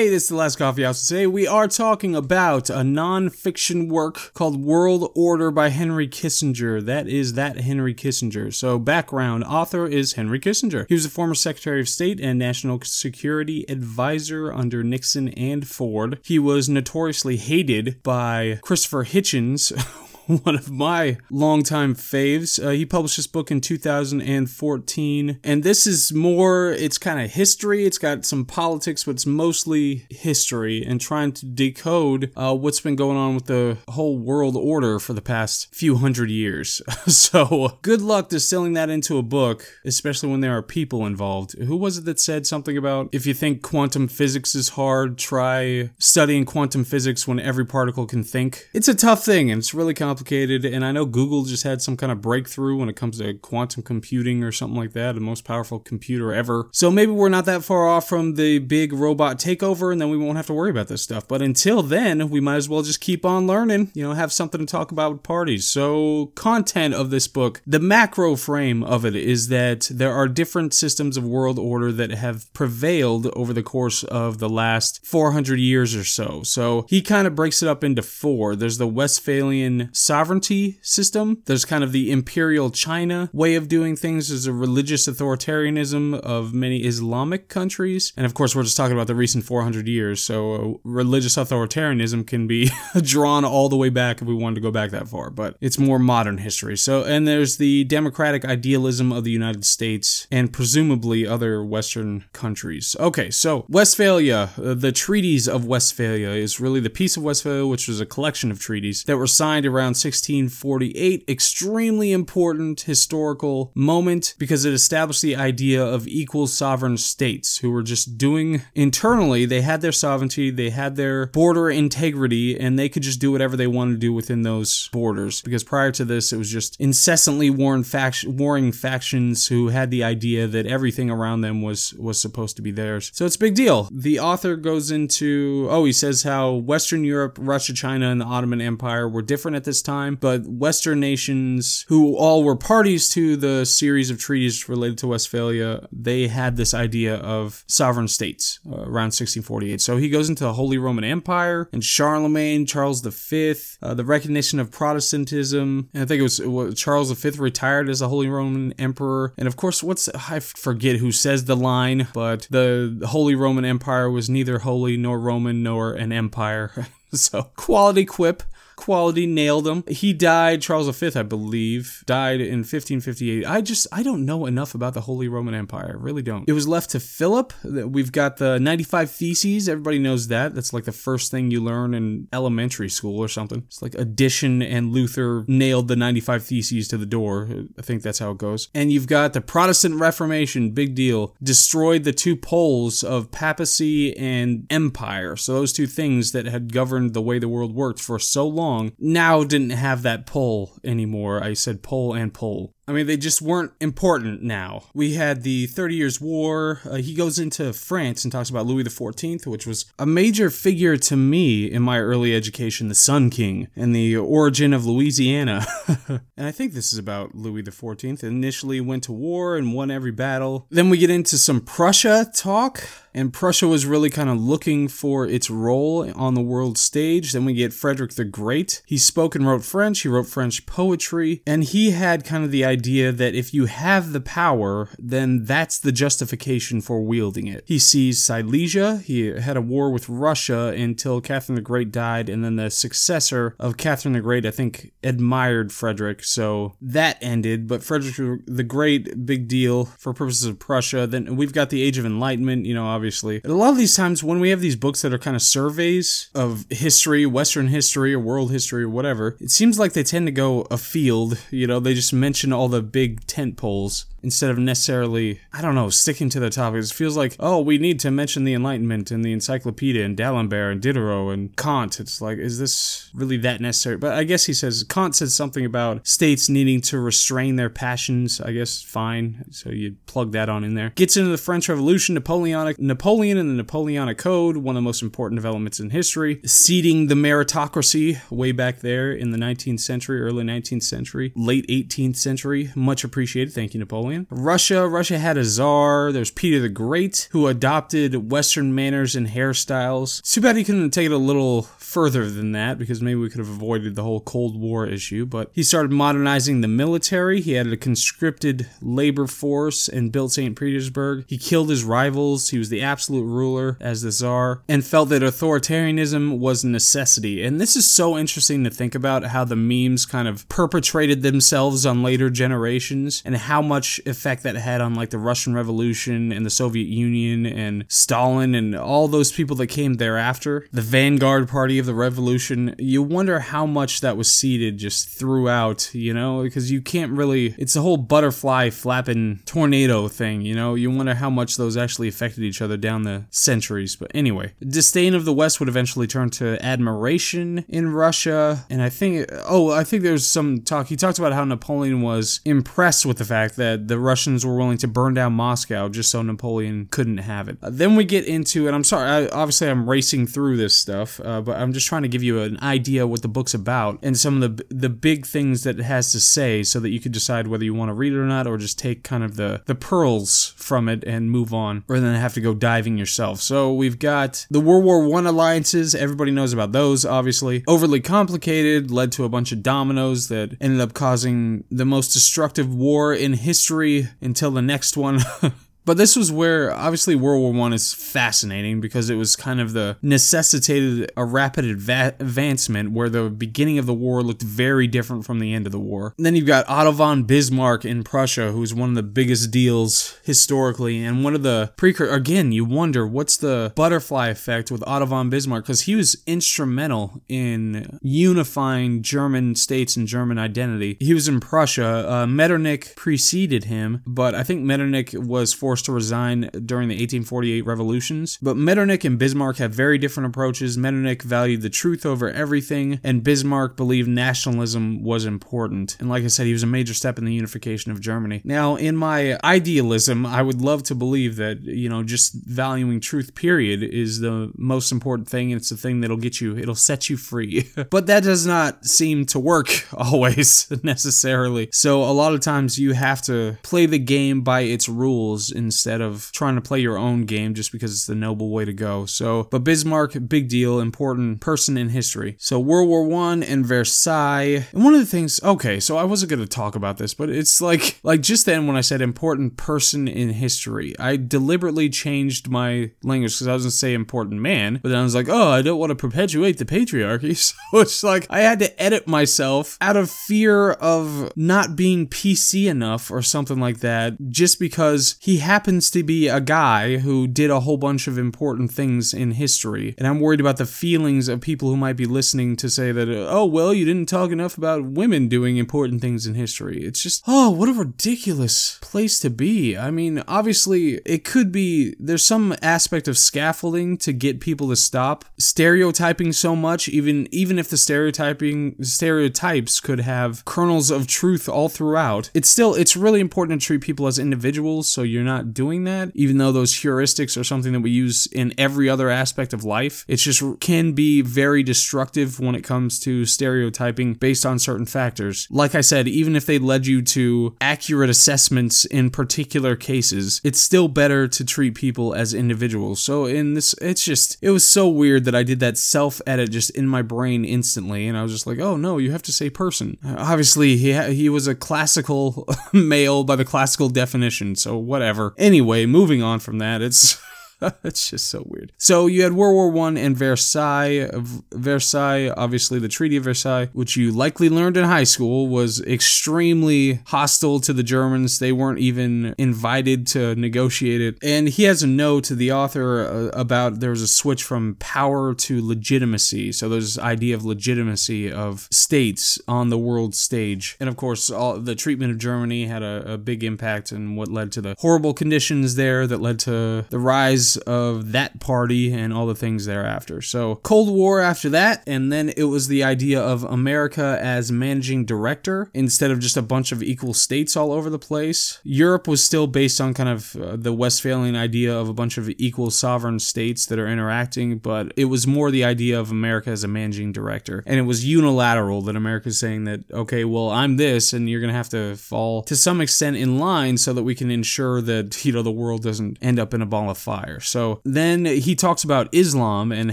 Hey, this is the last coffee house. Today we are talking about a non-fiction work called World Order by Henry Kissinger. That is that Henry Kissinger. So background, author is Henry Kissinger. He was a former Secretary of State and National Security Advisor under Nixon and Ford. He was notoriously hated by Christopher Hitchens. one of my longtime faves. Uh, he published this book in 2014, and this is more, it's kind of history. It's got some politics, but it's mostly history and trying to decode uh, what's been going on with the whole world order for the past few hundred years. so, good luck distilling that into a book, especially when there are people involved. Who was it that said something about if you think quantum physics is hard, try studying quantum physics when every particle can think? It's a tough thing and it's really complicated complicated. And I know Google just had some kind of breakthrough when it comes to quantum computing or something like that, the most powerful computer ever. So maybe we're not that far off from the big robot takeover, and then we won't have to worry about this stuff. But until then, we might as well just keep on learning, you know, have something to talk about with parties. So, content of this book, the macro frame of it is that there are different systems of world order that have prevailed over the course of the last 400 years or so. So, he kind of breaks it up into four. There's the Westphalian sovereignty system. There's kind of the imperial China way of doing things. There's a religious authoritarianism of many Islamic countries. And of course, we're just talking about the recent 400 years. So religious authoritarianism can be drawn all the way back if we wanted to go back that far, but it's more modern history. So, and there's the democratic idealism of the United States and presumably other Western countries. Okay, so Westphalia, uh, the treaties of Westphalia is really the Peace of Westphalia, which was a collection of treaties that were signed around 1648. Extremely important historical moment because it established the idea of equal sovereign states who were just doing internally, they had their sovereignty, they had their border integrity, and they could just do whatever they wanted to do within those borders. Because prior to this, it was just incessantly warring, warring factions who had the idea that everything around them was, was supposed to be theirs. So it's a big deal. The author goes into, oh, he says how Western Europe, Russia, China, and the Ottoman Empire were different at this time, but Western nations who all were parties to the series of treaties related to Westphalia, they had this idea of sovereign states uh, around 1648. So he goes into the Holy Roman Empire and Charlemagne, Charles V, uh, the recognition of Protestantism. And I think it was, it was Charles V retired as a Holy Roman Emperor. And of course, what's I forget who says the line, but the Holy Roman Empire was neither holy nor Roman nor an empire. so quality quip quality nailed him. He died, Charles V, I believe, died in 1558. I just, I don't know enough about the Holy Roman Empire. I really don't. It was left to Philip. We've got the 95 Theses. Everybody knows that. That's like the first thing you learn in elementary school or something. It's like addition and Luther nailed the 95 Theses to the door. I think that's how it goes. And you've got the Protestant Reformation, big deal, destroyed the two poles of papacy and empire. So those two things that had governed the way the world worked for so long long, now didn't have that pull anymore. I said pull and pull. I mean, they just weren't important now. We had the Thirty Years' War. Uh, he goes into France and talks about Louis XIV, which was a major figure to me in my early education, the Sun King, and the origin of Louisiana. and I think this is about Louis XIV. Initially went to war and won every battle. Then we get into some Prussia talk and Prussia was really kind of looking for its role on the world stage. Then we get Frederick the Great. He spoke and wrote French, he wrote French poetry, and he had kind of the idea that if you have the power, then that's the justification for wielding it. He seized Silesia, he had a war with Russia until Catherine the Great died, and then the successor of Catherine the Great, I think, admired Frederick, so that ended. But Frederick the Great, big deal for purposes of Prussia. Then we've got the Age of Enlightenment, you know, obviously. And a lot of these times when we have these books that are kind of surveys of history, Western history, or world history, or whatever, it seems like they tend to go afield. You know, they just mention the big tent poles instead of necessarily, I don't know, sticking to the topics. It feels like, oh, we need to mention the Enlightenment and the Encyclopedia and D'Alembert and Diderot and Kant. It's like, is this really that necessary? But I guess he says, Kant says something about states needing to restrain their passions. I guess fine. So you plug that on in there. Gets into the French Revolution, Napoleonic, Napoleon and the Napoleonic Code, one of the most important developments in history. Seeding the meritocracy way back there in the 19th century, early 19th century, late 18th century. Much appreciated. Thank you, Napoleon. Napoleon. Russia, Russia had a czar. There's Peter the Great, who adopted Western manners and hairstyles. It's too bad he couldn't take it a little further than that because maybe we could have avoided the whole Cold War issue. But he started modernizing the military. He had a conscripted labor force and built St. Petersburg. He killed his rivals. He was the absolute ruler as the czar and felt that authoritarianism was a necessity. And this is so interesting to think about how the memes kind of perpetrated themselves on later generations and how much effect that had on like the Russian Revolution and the Soviet Union and Stalin and all those people that came thereafter. The vanguard party of the revolution, you wonder how much that was seeded just throughout, you know, because you can't really, it's a whole butterfly flapping tornado thing, you know, you wonder how much those actually affected each other down the centuries. But anyway, disdain of the West would eventually turn to admiration in Russia. And I think, oh, I think there's some talk, he talked about how Napoleon was impressed with the fact that the Russians were willing to burn down Moscow just so Napoleon couldn't have it. Uh, then we get into, and I'm sorry, I, obviously I'm racing through this stuff, uh, but I'm just trying to give you an idea what the book's about and some of the the big things that it has to say, so that you could decide whether you want to read it or not, or just take kind of the the pearls from it and move on, rather than have to go diving yourself. So we've got the World War One alliances. Everybody knows about those, obviously. Overly complicated, led to a bunch of dominoes that ended up causing the most destructive war in history until the next one. But this was where obviously World War One is fascinating because it was kind of the necessitated a rapid adva- advancement where the beginning of the war looked very different from the end of the war. And then you've got Otto von Bismarck in Prussia, who's one of the biggest deals historically, and one of the precursor. Again, you wonder what's the butterfly effect with Otto von Bismarck because he was instrumental in unifying German states and German identity. He was in Prussia. Uh, Metternich preceded him, but I think Metternich was for forced to resign during the 1848 revolutions. But Metternich and Bismarck have very different approaches. Metternich valued the truth over everything, and Bismarck believed nationalism was important. And like I said, he was a major step in the unification of Germany. Now, in my idealism, I would love to believe that, you know, just valuing truth, period, is the most important thing. It's the thing that'll get you, it'll set you free. but that does not seem to work always necessarily. So a lot of times you have to play the game by its rules instead of trying to play your own game just because it's the noble way to go. So, but Bismarck, big deal, important person in history. So World War One and Versailles. And one of the things, okay, so I wasn't to talk about this, but it's like, like just then when I said important person in history, I deliberately changed my language because I was to say important man, but then I was like, oh, I don't want to perpetuate the patriarchy. So it's like I had to edit myself out of fear of not being PC enough or something like that, just because he happens to be a guy who did a whole bunch of important things in history. And I'm worried about the feelings of people who might be listening to say that, uh, oh, well, you didn't talk enough about women doing important things in history. It's just, oh, what a ridiculous place to be. I mean, obviously, it could be, there's some aspect of scaffolding to get people to stop stereotyping so much, even, even if the stereotyping, stereotypes could have kernels of truth all throughout. It's still, it's really important to treat people as individuals so you're not not doing that, even though those heuristics are something that we use in every other aspect of life. It just can be very destructive when it comes to stereotyping based on certain factors. Like I said, even if they led you to accurate assessments in particular cases, it's still better to treat people as individuals. So in this, it's just, it was so weird that I did that self edit just in my brain instantly. And I was just like, oh no, you have to say person. Obviously, he, ha- he was a classical male by the classical definition, so whatever. Anyway, moving on from that, it's it's just so weird. So you had World War One and Versailles. Versailles, obviously, the Treaty of Versailles, which you likely learned in high school, was extremely hostile to the Germans. They weren't even invited to negotiate it. And he has a note to the author uh, about there was a switch from power to legitimacy. So there's this idea of legitimacy of states on the world stage. And of course, all the treatment of Germany had a, a big impact and what led to the horrible conditions there that led to the rise of that party and all the things thereafter. So, Cold War after that, and then it was the idea of America as managing director instead of just a bunch of equal states all over the place. Europe was still based on kind of uh, the Westphalian idea of a bunch of equal sovereign states that are interacting, but it was more the idea of America as a managing director. And it was unilateral that America's saying that, okay, well, I'm this, and you're going to have to fall to some extent in line so that we can ensure that, you know, the world doesn't end up in a ball of fire. So then he talks about Islam and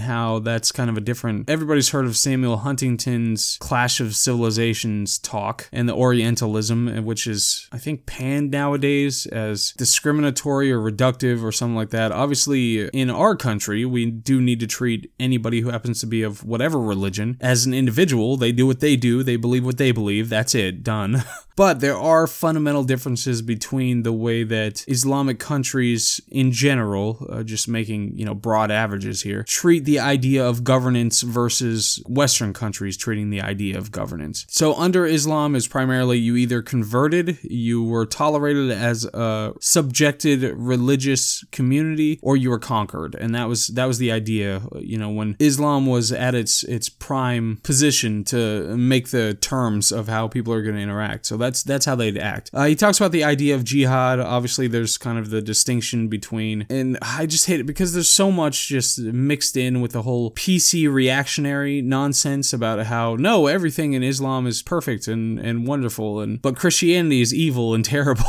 how that's kind of a different. Everybody's heard of Samuel Huntington's Clash of Civilizations talk and the Orientalism, which is, I think, panned nowadays as discriminatory or reductive or something like that. Obviously, in our country, we do need to treat anybody who happens to be of whatever religion as an individual. They do what they do, they believe what they believe. That's it, done. But there are fundamental differences between the way that Islamic countries in general, uh, just making, you know, broad averages here, treat the idea of governance versus Western countries treating the idea of governance. So under Islam is primarily you either converted, you were tolerated as a subjected religious community, or you were conquered. And that was that was the idea, you know, when Islam was at its its prime position to make the terms of how people are going to interact. So that's that's how they'd act. Uh, he talks about the idea of jihad. Obviously, there's kind of the distinction between, and I just hate it because there's so much just mixed in with the whole PC reactionary nonsense about how no, everything in Islam is perfect and and wonderful, and but Christianity is evil and terrible.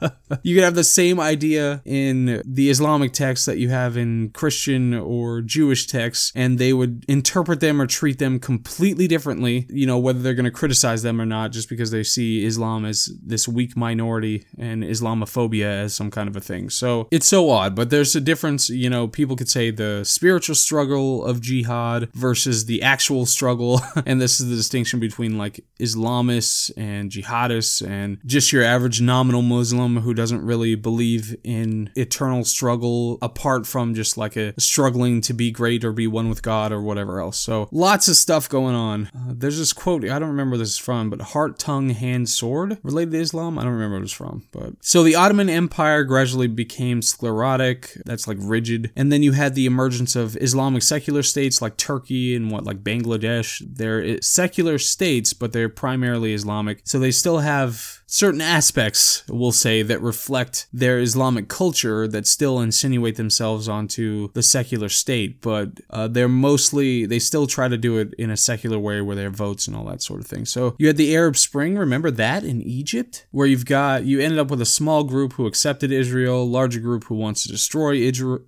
you could have the same idea in the Islamic texts that you have in Christian or Jewish texts, and they would interpret them or treat them completely differently, you know, whether they're going to criticize them or not, just because they see Islam as this weak minority and Islamophobia as some kind of a thing. So it's so odd, but there's a difference, you know, people could say the spiritual struggle of jihad versus the actual struggle, and this is the distinction between like Islamists and jihadists and just your average nominal Muslim Who doesn't really believe in eternal struggle apart from just like a struggling to be great or be one with God or whatever else. So lots of stuff going on. Uh, there's this quote, I don't remember this is from, but heart, tongue, hand, sword related to Islam. I don't remember what it's from, but so the Ottoman Empire gradually became sclerotic. That's like rigid. And then you had the emergence of Islamic secular states like Turkey and what, like Bangladesh. They're secular states, but they're primarily Islamic. So they still have certain aspects, we'll say, that reflect their Islamic culture that still insinuate themselves onto the secular state, but uh, they're mostly, they still try to do it in a secular way where have votes and all that sort of thing. So you had the Arab Spring, remember that in Egypt? Where you've got, you ended up with a small group who accepted Israel, larger group who wants to destroy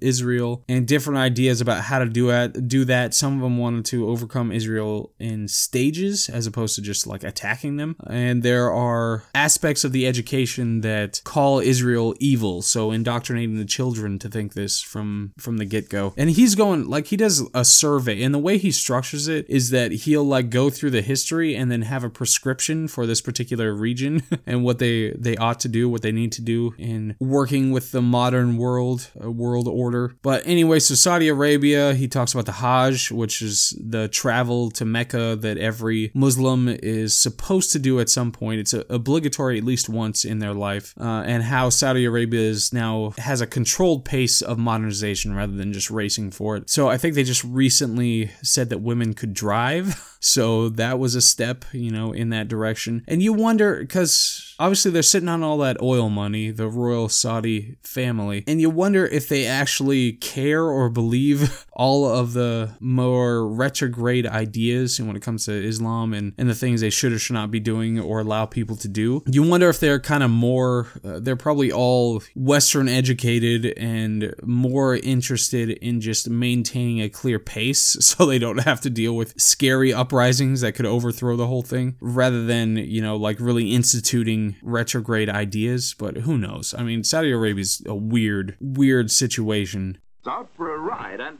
Israel, and different ideas about how to do, it, do that. Some of them wanted to overcome Israel in stages as opposed to just like attacking them. And there are aspects of the education that call Israel evil, so indoctrinating the children to think this from from the get-go. And he's going like he does a survey and the way he structures it is that he'll like go through the history and then have a prescription for this particular region and what they they ought to do, what they need to do in working with the modern world, uh, world order. But anyway, so Saudi Arabia, he talks about the Hajj, which is the travel to Mecca that every Muslim is supposed to do at some point. It's obligatory mandatory at least once in their life, uh, and how Saudi Arabia is now has a controlled pace of modernization rather than just racing for it. So I think they just recently said that women could drive. So that was a step, you know, in that direction. And you wonder, because obviously they're sitting on all that oil money, the royal Saudi family, and you wonder if they actually care or believe all of the more retrograde ideas when it comes to Islam and, and the things they should or should not be doing or allow people to do. You wonder if they're kind of more, uh, they're probably all Western educated and more interested in just maintaining a clear pace so they don't have to deal with scary uprisings that could overthrow the whole thing rather than, you know, like really instituting retrograde ideas. But who knows? I mean, Saudi Arabia's a weird, weird situation. Out for a ride and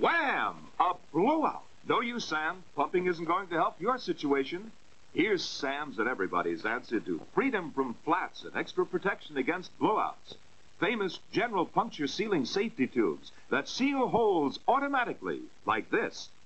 wham! A blowout. No use, Sam. Pumping isn't going to help your situation. Here's Sam's and everybody's answer to freedom from flats and extra protection against blowouts. Famous general puncture sealing safety tubes that seal holes automatically, like this.